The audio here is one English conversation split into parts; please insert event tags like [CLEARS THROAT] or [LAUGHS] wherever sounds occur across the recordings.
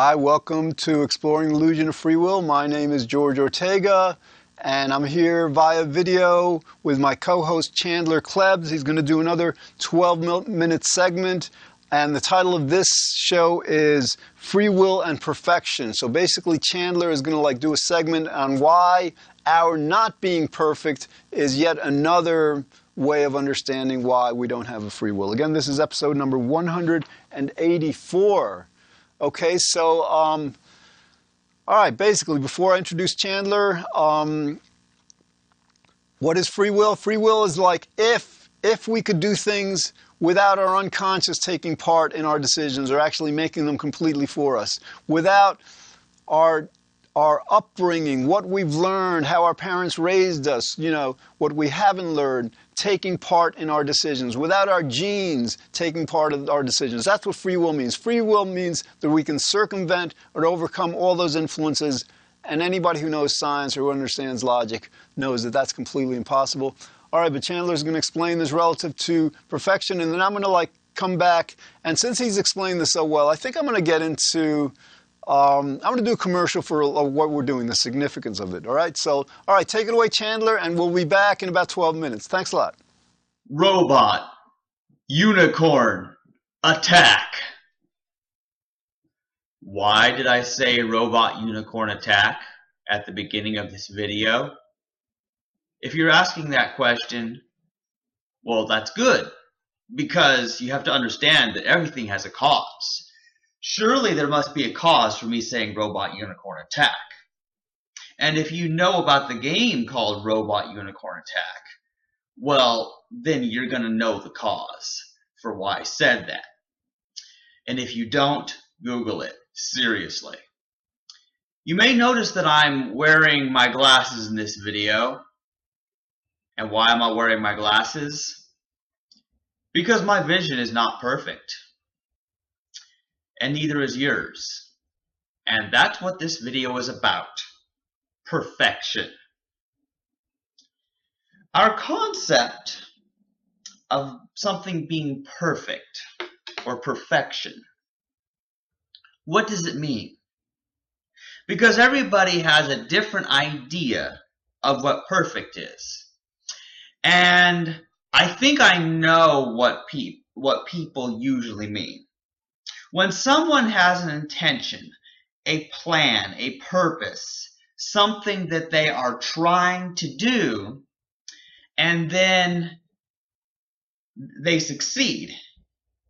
Hi, welcome to Exploring Illusion of Free Will. My name is George Ortega, and I'm here via video with my co-host Chandler Klebs. He's going to do another 12-minute segment, and the title of this show is Free Will and Perfection. So basically, Chandler is going to like do a segment on why our not being perfect is yet another way of understanding why we don't have a free will. Again, this is episode number 184. Okay, so, um, all right, basically, before I introduce Chandler, um, what is free will? Free will is like if, if we could do things without our unconscious taking part in our decisions or actually making them completely for us, without our our upbringing, what we've learned, how our parents raised us, you know, what we haven't learned, taking part in our decisions, without our genes taking part of our decisions. That's what free will means. Free will means that we can circumvent or overcome all those influences, and anybody who knows science or who understands logic knows that that's completely impossible. All right, but Chandler's going to explain this relative to perfection, and then I'm going to like come back, and since he's explained this so well, I think I'm going to get into um, I'm going to do a commercial for uh, what we're doing, the significance of it. All right. So, all right, take it away, Chandler, and we'll be back in about 12 minutes. Thanks a lot. Robot, unicorn, attack. Why did I say robot unicorn attack at the beginning of this video? If you're asking that question, well, that's good because you have to understand that everything has a cause. Surely there must be a cause for me saying Robot Unicorn Attack. And if you know about the game called Robot Unicorn Attack, well, then you're going to know the cause for why I said that. And if you don't, Google it. Seriously. You may notice that I'm wearing my glasses in this video. And why am I wearing my glasses? Because my vision is not perfect and neither is yours. And that's what this video is about. Perfection. Our concept of something being perfect or perfection, what does it mean? Because everybody has a different idea of what perfect is. And I think I know what, pe what people usually mean. When someone has an intention, a plan, a purpose, something that they are trying to do, and then they succeed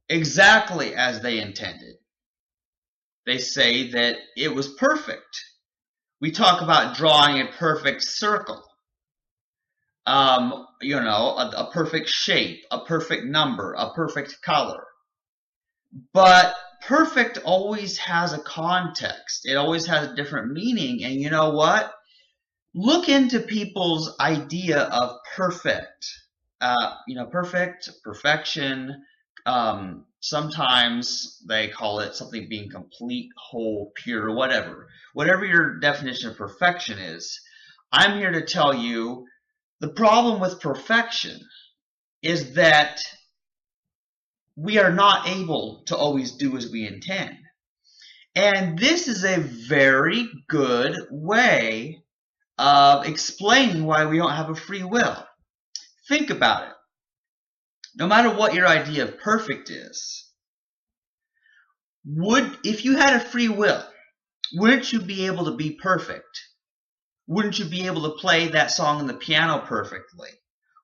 exactly as they intended. They say that it was perfect. We talk about drawing a perfect circle. Um, you know, a, a perfect shape, a perfect number, a perfect color. But perfect always has a context. It always has a different meaning. And you know what? Look into people's idea of perfect. Uh, you know, perfect, perfection. Um, sometimes they call it something being complete, whole, pure, whatever. Whatever your definition of perfection is, I'm here to tell you the problem with perfection is that we are not able to always do as we intend. And this is a very good way of explaining why we don't have a free will. Think about it. No matter what your idea of perfect is, would if you had a free will, wouldn't you be able to be perfect? Wouldn't you be able to play that song on the piano perfectly?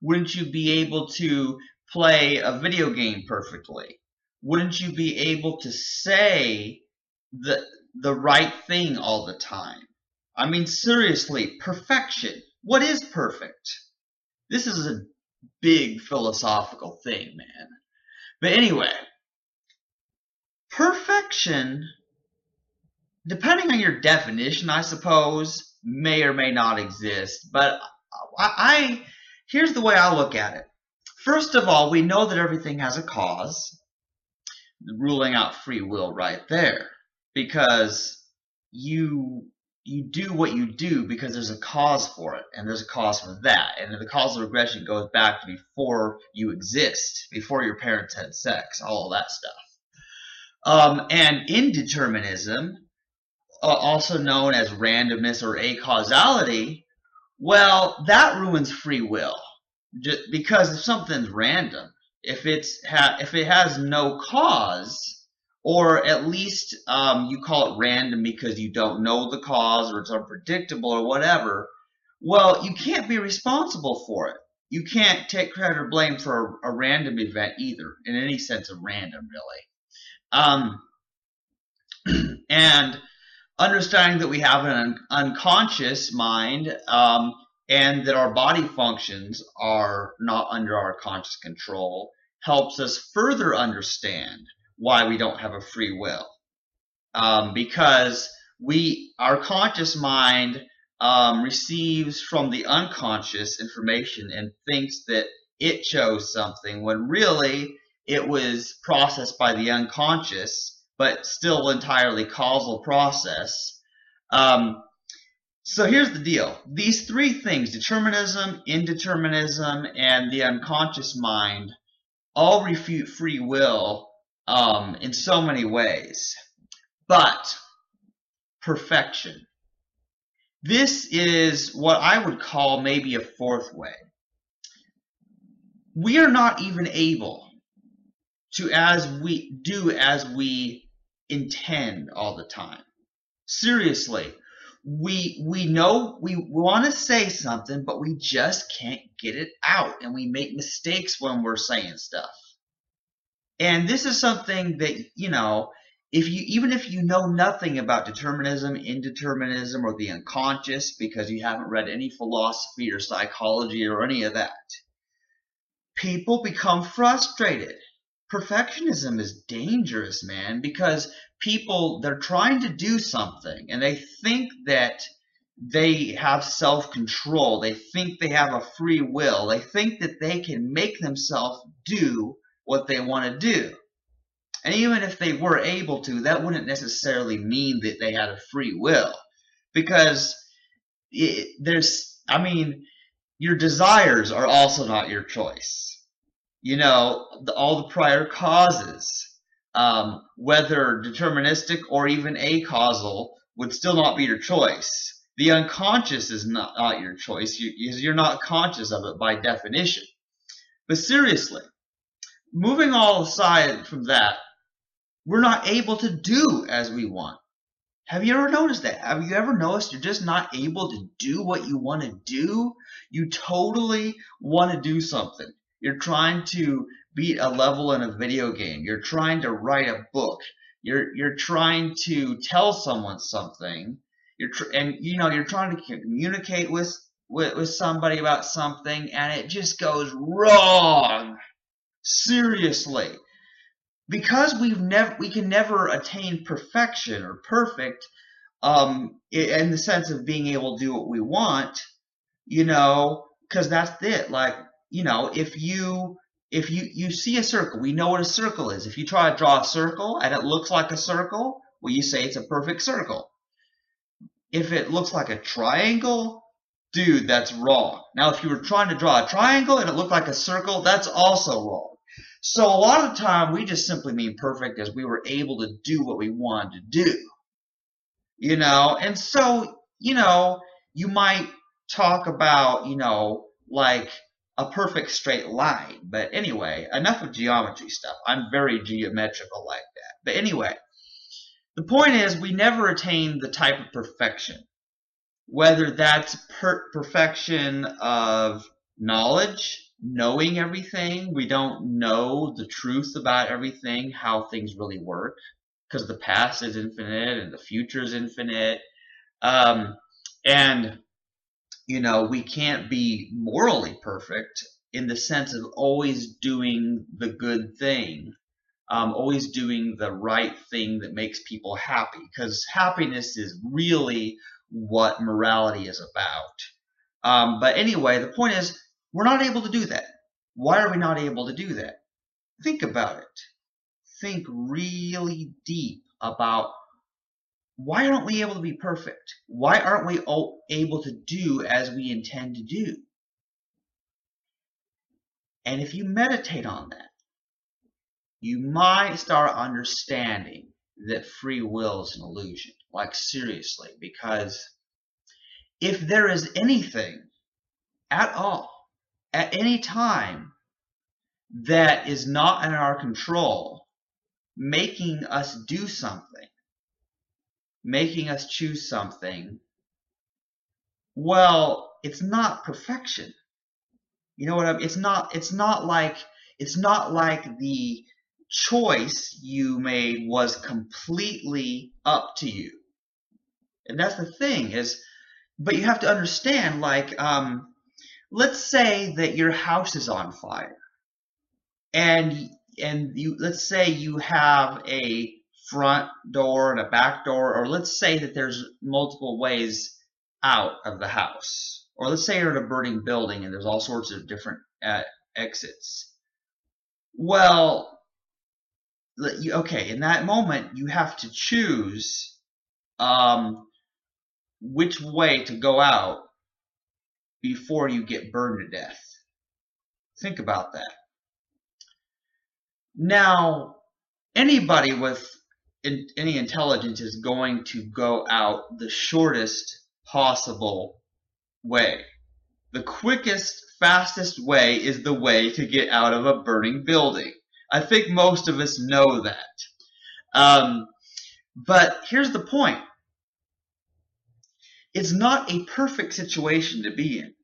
Wouldn't you be able to play a video game perfectly? Wouldn't you be able to say the the right thing all the time? I mean, seriously, perfection. What is perfect? This is a big philosophical thing, man. But anyway, perfection, depending on your definition, I suppose, may or may not exist. But I, I here's the way I look at it. First of all, we know that everything has a cause, ruling out free will right there, because you you do what you do because there's a cause for it, and there's a cause for that, and the causal regression goes back to before you exist, before your parents had sex, all that stuff. Um, and indeterminism uh, also known as randomness or acausality, well, that ruins free will. Just because if something's random, if it's ha- if it has no cause, or at least um, you call it random because you don't know the cause or it's unpredictable or whatever, well, you can't be responsible for it. You can't take credit or blame for a, a random event either, in any sense of random, really. Um, [CLEARS THROAT] and understanding that we have an un- unconscious mind um, and that our body functions are not under our conscious control helps us further understand why we don't have a free will. Um, because we, our conscious mind um, receives from the unconscious information and thinks that it chose something when really it was processed by the unconscious, but still entirely causal process. Um, so here's the deal. These three things, determinism, indeterminism, and the unconscious mind, all refute free will um, in so many ways. But perfection. This is what I would call maybe a fourth way. We are not even able to as we do as we intend all the time. Seriously, we we know we want to say something, but we just can't get it out, and we make mistakes when we're saying stuff. And this is something that, you know, if you even if you know nothing about determinism, indeterminism, or the unconscious because you haven't read any philosophy or psychology or any of that, people become frustrated. Perfectionism is dangerous, man, because people they're trying to do something and they think that they have self-control. They think they have a free will. They think that they can make themselves do what they want to do. And even if they were able to, that wouldn't necessarily mean that they had a free will. Because it, there's, I mean, your desires are also not your choice. You know, the, all the prior causes, um, whether deterministic or even acausal, would still not be your choice. The unconscious is not, not your choice. You, you're not conscious of it by definition. But seriously, moving all aside from that, we're not able to do as we want. Have you ever noticed that? Have you ever noticed you're just not able to do what you want to do? You totally want to do something. You're trying to beat a level in a video game. You're trying to write a book. You're you're trying to tell someone something. You're and you know you're trying to communicate with, with with somebody about something, and it just goes wrong. Seriously. Because we've never we can never attain perfection or perfect um in the sense of being able to do what we want, you know, cuz that's it. Like, you know, if you if you you see a circle, we know what a circle is. If you try to draw a circle and it looks like a circle, well you say it's a perfect circle. If it looks like a triangle, dude, that's wrong. Now, if you were trying to draw a triangle and it looked like a circle, that's also wrong. So a lot of the time we just simply mean perfect as we were able to do what we wanted to do. You know, and so, you know, you might talk about, you know, like a perfect straight line. But anyway, enough of geometry stuff. I'm very geometrical like that. But anyway, the point is we never attain the type of perfection. Whether that's per perfection of knowledge, knowing everything. We don't know the truth about everything, how things really work, because the past is infinite and the future is infinite. Um, and, you know, we can't be morally perfect in the sense of always doing the good thing, um, always doing the right thing that makes people happy, because happiness is really what morality is about. Um, but anyway, the point is, we're not able to do that. Why are we not able to do that? Think about it. Think really deep about why aren't we able to be perfect? Why aren't we all able to do as we intend to do? And if you meditate on that, you might start understanding that free will is an illusion. Like, seriously, because if there is anything at all, at any time, that is not in our control, making us do something, making us choose something, well, it's not perfection. You know what I mean? It's not, it's not like, it's not like the choice you made was completely up to you. And that's the thing is, but you have to understand, like, um, let's say that your house is on fire and, and you, let's say you have a front door and a back door, or let's say that there's multiple ways out of the house. Or let's say you're in a burning building and there's all sorts of different uh, exits. Well, okay, in that moment, you have to choose um, which way to go out before you get burned to death. Think about that. Now, anybody with in, any intelligence is going to go out the shortest possible way. The quickest, fastest way is the way to get out of a burning building. I think most of us know that. Um, but here's the point. It's not a perfect situation to be in.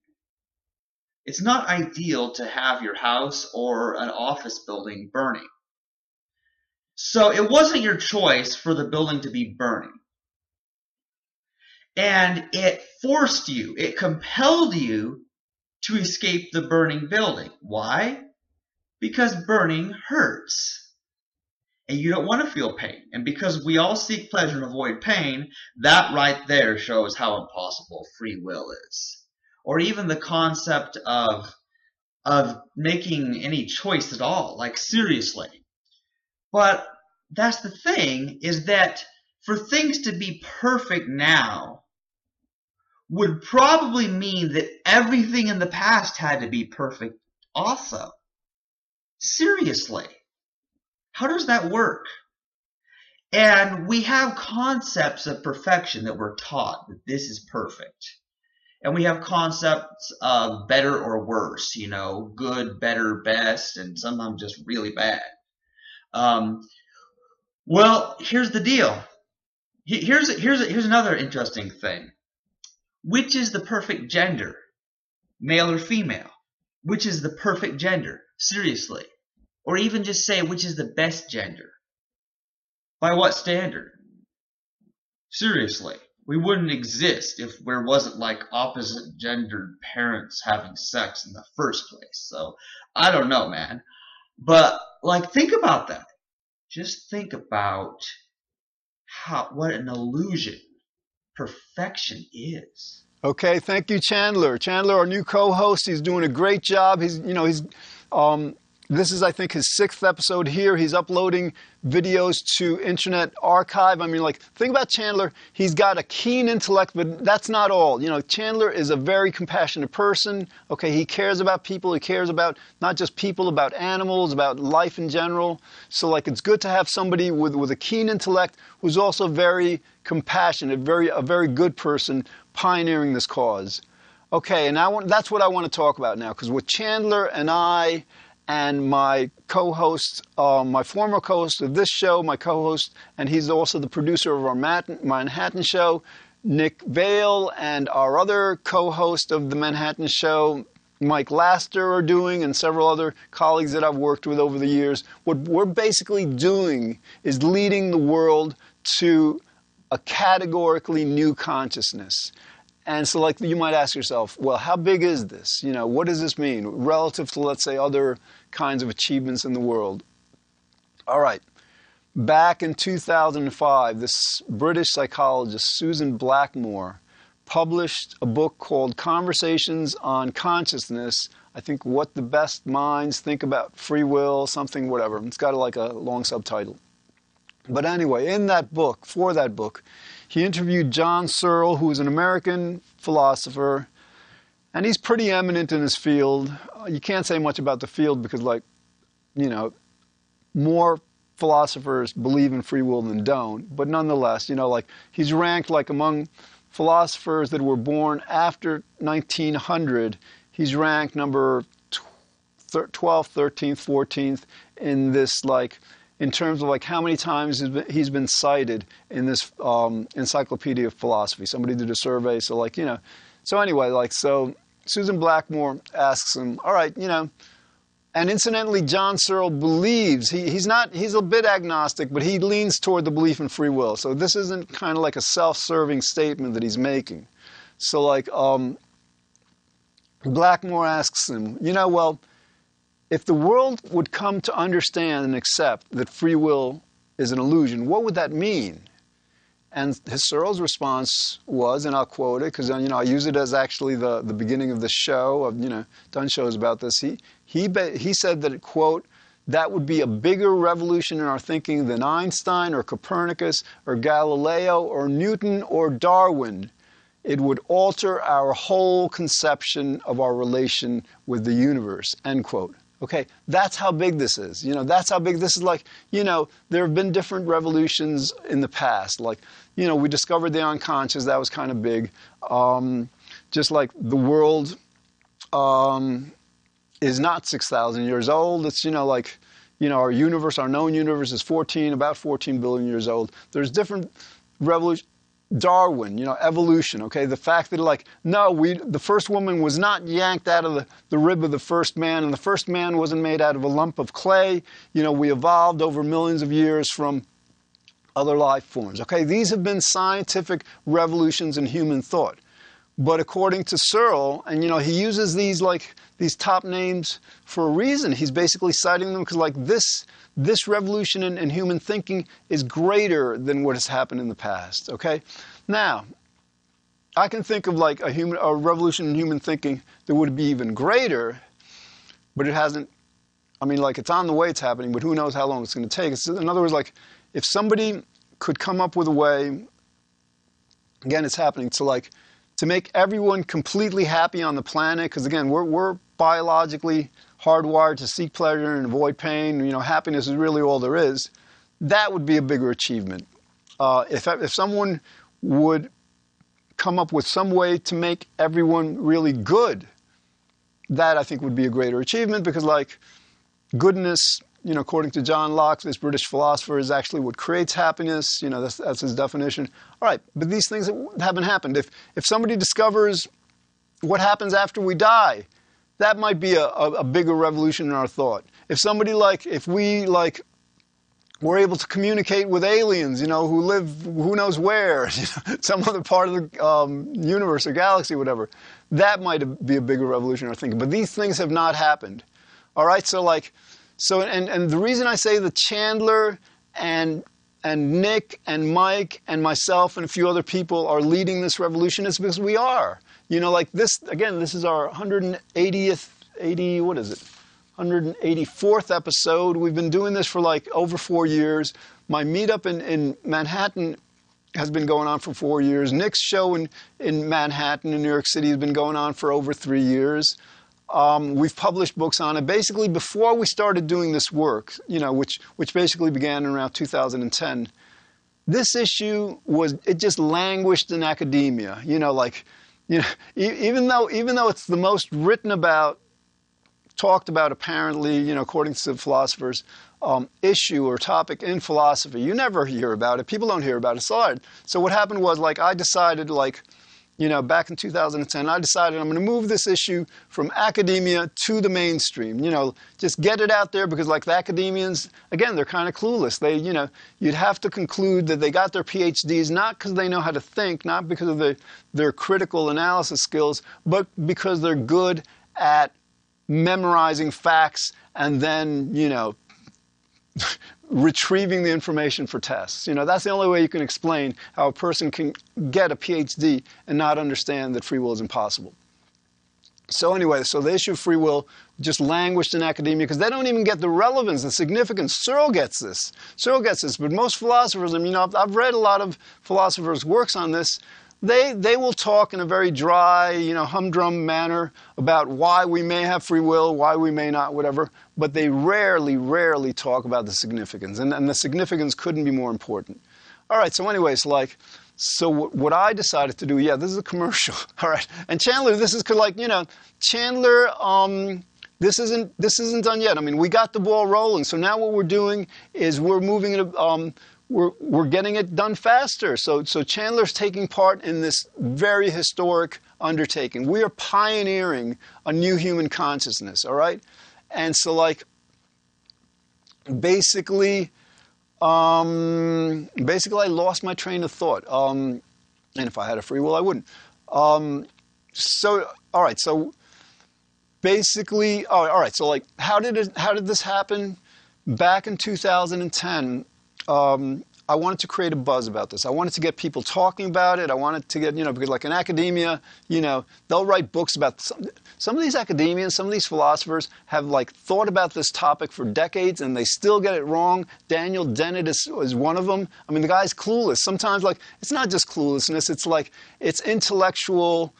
It's not ideal to have your house or an office building burning. So it wasn't your choice for the building to be burning. And it forced you, it compelled you to escape the burning building. Why? Because burning hurts. And you don't want to feel pain. And because we all seek pleasure and avoid pain, that right there shows how impossible free will is. Or even the concept of, of making any choice at all. Like, seriously. But that's the thing, is that for things to be perfect now would probably mean that everything in the past had to be perfect also. Seriously. How does that work? And we have concepts of perfection that we're taught that this is perfect. And we have concepts of better or worse, you know, good, better, best, and sometimes just really bad. Um, well, here's the deal. Here's, here's, here's another interesting thing. Which is the perfect gender? Male or female? Which is the perfect gender? Seriously. Or even just say which is the best gender. By what standard? Seriously. We wouldn't exist if there wasn't like opposite gendered parents having sex in the first place. So I don't know, man. But like think about that. Just think about how what an illusion perfection is. Okay, thank you, Chandler. Chandler, our new co-host, he's doing a great job. He's, you know, he's um, this is, I think, his sixth episode here. He's uploading videos to Internet Archive. I mean, like, think about Chandler. He's got a keen intellect, but that's not all. You know, Chandler is a very compassionate person. Okay, he cares about people. He cares about not just people, about animals, about life in general. So, like, it's good to have somebody with, with a keen intellect who's also very compassionate, very a very good person pioneering this cause. Okay, and I want, that's what I want to talk about now, because with Chandler and I and my co-host, uh, my former co-host of this show, my co-host, and he's also the producer of our Manhattan show, Nick Vale, and our other co-host of the Manhattan show, Mike Laster, are doing, and several other colleagues that I've worked with over the years. What we're basically doing is leading the world to a categorically new consciousness. And so, like, you might ask yourself, well, how big is this? You know, what does this mean relative to, let's say, other kinds of achievements in the world? All right. Back in 2005, this British psychologist, Susan Blackmore, published a book called Conversations on Consciousness. I think what the best minds think about free will, something, whatever. It's got like a long subtitle. But anyway, in that book, for that book, he interviewed John Searle, who is an American philosopher, and he's pretty eminent in his field. You can't say much about the field because, like, you know, more philosophers believe in free will than don't. But nonetheless, you know, like he's ranked like among philosophers that were born after 1900, he's ranked number 12th, 13th, 14th in this like in terms of like how many times he's been cited in this um, encyclopedia of philosophy. Somebody did a survey, so like you know, so anyway, like so Susan Blackmore asks him, all right, you know, and incidentally, John Searle believes he, he's not he's a bit agnostic, but he leans toward the belief in free will. So this isn't kind of like a self-serving statement that he's making. So like um, Blackmore asks him, you know, well if the world would come to understand and accept that free will is an illusion, what would that mean? And his Searle's response was, and I'll quote it because uh, you know I use it as actually the, the beginning of the show. I've you know done shows about this. He he he said that quote that would be a bigger revolution in our thinking than Einstein or Copernicus or Galileo or Newton or Darwin. It would alter our whole conception of our relation with the universe. End quote. Okay, that's how big this is. You know, that's how big this is. Like, you know, there have been different revolutions in the past. Like, you know, we discovered the unconscious. That was kind of big. Um, just like the world um, is not 6,000 years old. It's, you know, like, you know, our universe, our known universe is 14, about 14 billion years old. There's different revolutions Darwin, you know, evolution, okay? The fact that, like, no, we, the first woman was not yanked out of the, the rib of the first man, and the first man wasn't made out of a lump of clay. You know, we evolved over millions of years from other life forms, okay? These have been scientific revolutions in human thought. But according to Searle, and you know, he uses these like these top names for a reason. He's basically citing them because like this this revolution in, in human thinking is greater than what has happened in the past. Okay, now I can think of like a human a revolution in human thinking that would be even greater, but it hasn't. I mean, like it's on the way, it's happening, but who knows how long it's going to take. In other words, like if somebody could come up with a way, again, it's happening to like to make everyone completely happy on the planet, because again, we're, we're biologically hardwired to seek pleasure and avoid pain. You know, happiness is really all there is. That would be a bigger achievement. Uh, if, if someone would come up with some way to make everyone really good, that I think would be a greater achievement because, like, goodness you know, according to John Locke, this British philosopher, is actually what creates happiness. You know, that's, that's his definition. All right, but these things haven't happened. If, if somebody discovers what happens after we die, that might be a, a, a bigger revolution in our thought. If somebody like, if we like we're able to communicate with aliens, you know, who live who knows where, [LAUGHS] you know, some other part of the um, universe or galaxy, whatever. That might be a bigger revolution in our thinking. But these things have not happened. All right, so like so, and, and the reason I say that Chandler and and Nick and Mike and myself and a few other people are leading this revolution is because we are. You know, like this again. This is our 180th, 80. What is it? 184th episode. We've been doing this for like over four years. My meetup in, in Manhattan has been going on for four years. Nick's show in, in Manhattan in New York City has been going on for over three years. Um, we've published books on it. Basically, before we started doing this work, you know, which which basically began around 2010, this issue was it just languished in academia. You know, like, you know, even though even though it's the most written about, talked about apparently, you know, according to philosophers, um, issue or topic in philosophy, you never hear about it. People don't hear about it. So, so what happened was like I decided like you know, back in 2010, I decided I'm going to move this issue from academia to the mainstream. You know, just get it out there because, like the academians, again, they're kind of clueless. They, you know, you'd have to conclude that they got their PhDs not because they know how to think, not because of the, their critical analysis skills, but because they're good at memorizing facts and then, you know, retrieving the information for tests. You know, that's the only way you can explain how a person can get a PhD and not understand that free will is impossible. so anyway, so the issue of free will just languished in academia because they don't even get the relevance, the significance. Searle gets this. Searle gets this, but most philosophers, I mean, you know, I've, I've read a lot of philosophers' works on this. They they will talk in a very dry, you know, humdrum manner about why we may have free will, why we may not, whatever. But they rarely, rarely talk about the significance, and, and the significance couldn't be more important. All right. So, anyways, like so what I decided to do, yeah, this is a commercial, [LAUGHS] all right. And Chandler, this is like you know, Chandler. Um, this isn't this isn't done yet. I mean, we got the ball rolling. So now what we're doing is we're moving it. Um, we're we're getting it done faster. So so Chandler's taking part in this very historic undertaking. We are pioneering a new human consciousness. All right, and so like basically um, basically, I lost my train of thought. Um, and if I had a free will, I wouldn't. Um, so, all right. So, basically, oh, all right. So, like, how did it? How did this happen? Back in 2010, um, I wanted to create a buzz about this. I wanted to get people talking about it. I wanted to get, you know, because like in academia, you know, they'll write books about some, some of these academians, some of these philosophers have like thought about this topic for decades and they still get it wrong. Daniel Dennett is, is one of them. I mean, the guy's clueless. Sometimes, like, it's not just cluelessness, it's like, it's intellectual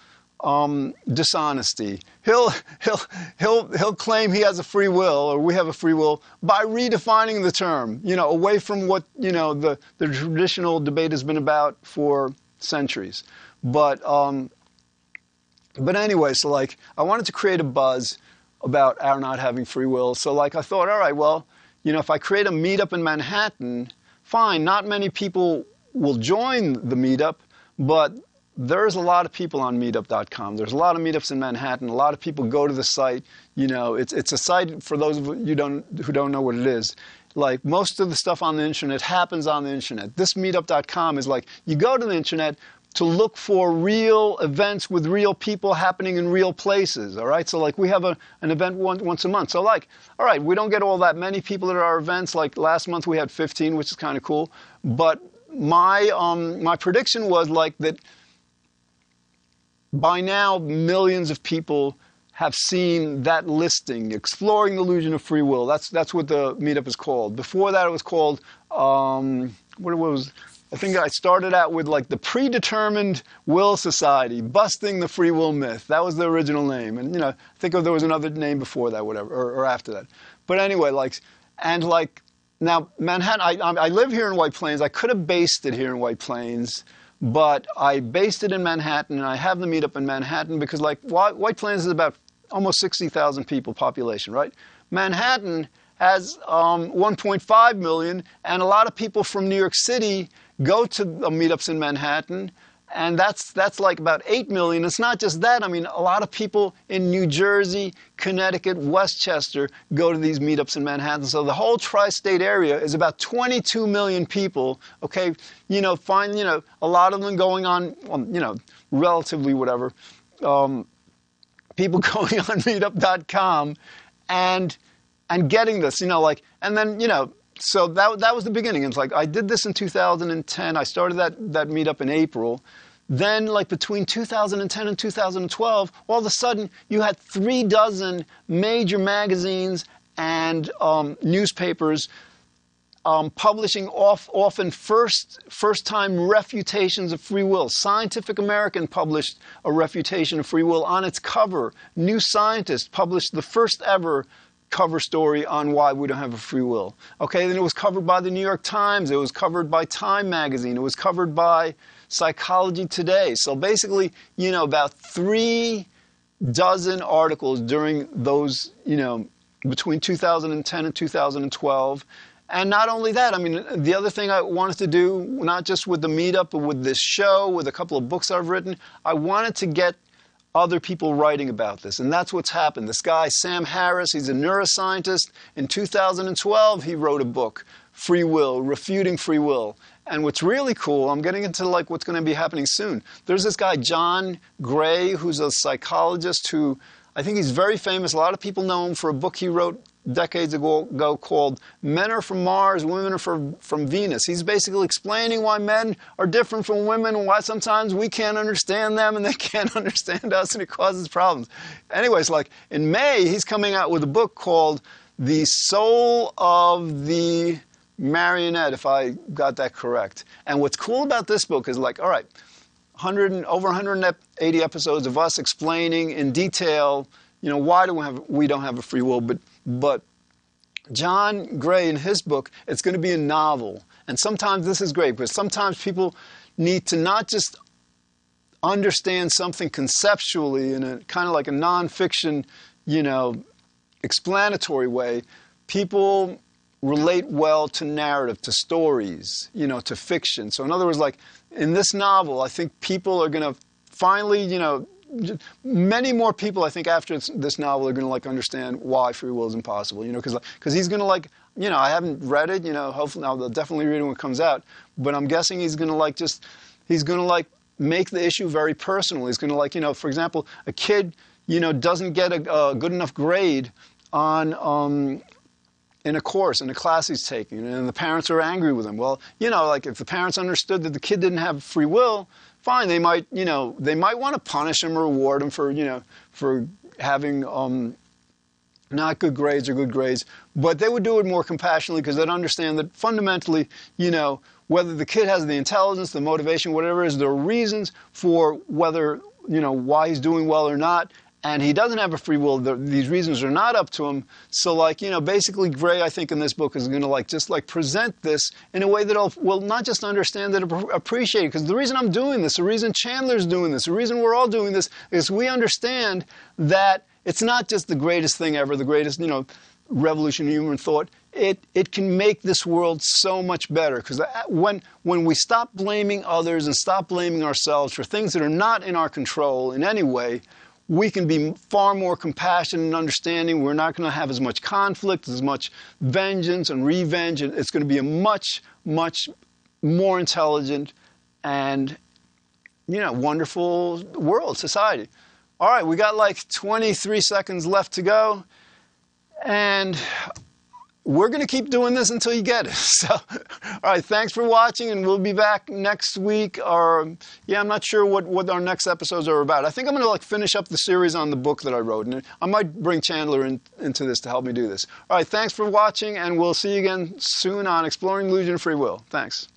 um, dishonesty. He'll, he'll, he'll, he'll claim he has a free will or we have a free will by redefining the term, you know, away from what, you know, the, the traditional debate has been about for centuries. But, um, but anyway, so like I wanted to create a buzz about our not having free will. So like I thought, all right, well, you know, if I create a meetup in Manhattan, fine, not many people will join the meetup, but there's a lot of people on meetup.com. There's a lot of meetups in Manhattan. A lot of people go to the site. You know, it's, it's a site for those of you don't, who don't know what it is. Like most of the stuff on the internet happens on the internet. This meetup.com is like you go to the internet to look for real events with real people happening in real places. All right, so like we have a, an event one, once a month. So like, all right, we don't get all that many people at our events. Like last month we had 15, which is kind of cool. But my um, my prediction was like that by now, millions of people have seen that listing, Exploring the Illusion of Free Will. That's, that's what the meetup is called. Before that, it was called, um, what it was, I think I started out with like the Predetermined Will Society, Busting the Free Will Myth. That was the original name. And, you know, I think there was another name before that, whatever, or, or after that. But anyway, like, and like, now Manhattan, I, I live here in White Plains. I could have based it here in White Plains but I based it in Manhattan, and I have the meetup in Manhattan because, like, White Plains is about almost 60,000 people population, right? Manhattan has um, 1.5 million, and a lot of people from New York City go to the meetups in Manhattan, and that's that's like about 8 million. It's not just that. I mean, a lot of people in New Jersey, Connecticut, Westchester go to these meetups in Manhattan. So the whole tri-state area is about 22 million people. Okay, you know, find you know a lot of them going on, you know, relatively whatever. Um, people [LAUGHS] going on Meetup.com and and getting this, you know, like, and then you know so that, that was the beginning. It's like I did this in 2010. I started that, that meetup in April. Then, like between 2010 and 2012, all of a sudden you had three dozen major magazines and um, newspapers um, publishing off, often first, first time refutations of free will. Scientific American published a refutation of free will on its cover. New Scientist published the first ever cover story on why we don't have a free will. Okay, then it was covered by the New York Times, it was covered by Time Magazine, it was covered by Psychology Today. So basically, you know, about three dozen articles during those, you know, between 2010 and 2012. And not only that, I mean, the other thing I wanted to do, not just with the meetup, but with this show, with a couple of books I've written, I wanted to get other people writing about this. And that's what's happened. This guy, Sam Harris, he's a neuroscientist. In 2012, he wrote a book, Free Will, Refuting Free Will. And what's really cool, I'm getting into like what's going to be happening soon. There's this guy, John Gray, who's a psychologist who I think he's very famous. A lot of people know him for a book he wrote decades ago, called Men Are From Mars, Women Are from, from Venus. He's basically explaining why men are different from women and why sometimes we can't understand them and they [LAUGHS] can't understand us and it causes problems. Anyways, like in May, he's coming out with a book called The Soul of the Marionette, if I got that correct. And what's cool about this book is like, all right, 100 over 180 episodes of us explaining in detail, you know, why do we have we don't have a free will, but but John Gray in his book, it's going to be a novel. And sometimes this is great because sometimes people need to not just understand something conceptually in a kind of like a nonfiction, you know, explanatory way. People relate well to narrative, to stories, you know, to fiction. So in other words, like in this novel, I think people are going to finally, you know, many more people, I think, after this novel are going to like understand why free will is impossible. You know, because because he's going to like, you know, I haven't read it. You know, hopefully I'll definitely read it when it comes out. But I'm guessing he's going to like just, he's going to like make the issue very personal. He's going to like, you know, for example, a kid, you know, doesn't get a, a good enough grade on um, in a course, in a class he's taking, and the parents are angry with him. Well, you know, like if the parents understood that the kid didn't have free will, fine, they might, you know, they might want to punish him or reward him for, you know, for having um, not good grades or good grades, but they would do it more compassionately because they'd understand that fundamentally, you know, whether the kid has the intelligence, the motivation, whatever it is, there are reasons for whether, you know, why he's doing well or not, and he doesn't have a free will. The, these reasons are not up to him. So, like you know, basically, Gray, I think in this book is going to like just like present this in a way that I'll, will not just understand it, appreciate it. Because the reason I'm doing this, the reason Chandler's doing this, the reason we're all doing this is we understand that it's not just the greatest thing ever, the greatest you know revolution in human thought. It it can make this world so much better. Because uh, when when we stop blaming others and stop blaming ourselves for things that are not in our control in any way we can be far more compassionate and understanding. We're not going to have as much conflict, as much vengeance and revenge. It's going to be a much, much more intelligent and, you know, wonderful world, society. All right, we got like 23 seconds left to go. And we're going to keep doing this until you get it. [LAUGHS] So, all right, thanks for watching, and we'll be back next week. Or, yeah, I'm not sure what, what our next episodes are about. I think I'm going to like finish up the series on the book that I wrote, and I might bring Chandler in, into this to help me do this. All right, thanks for watching, and we'll see you again soon on Exploring Illusion Free Will. Thanks.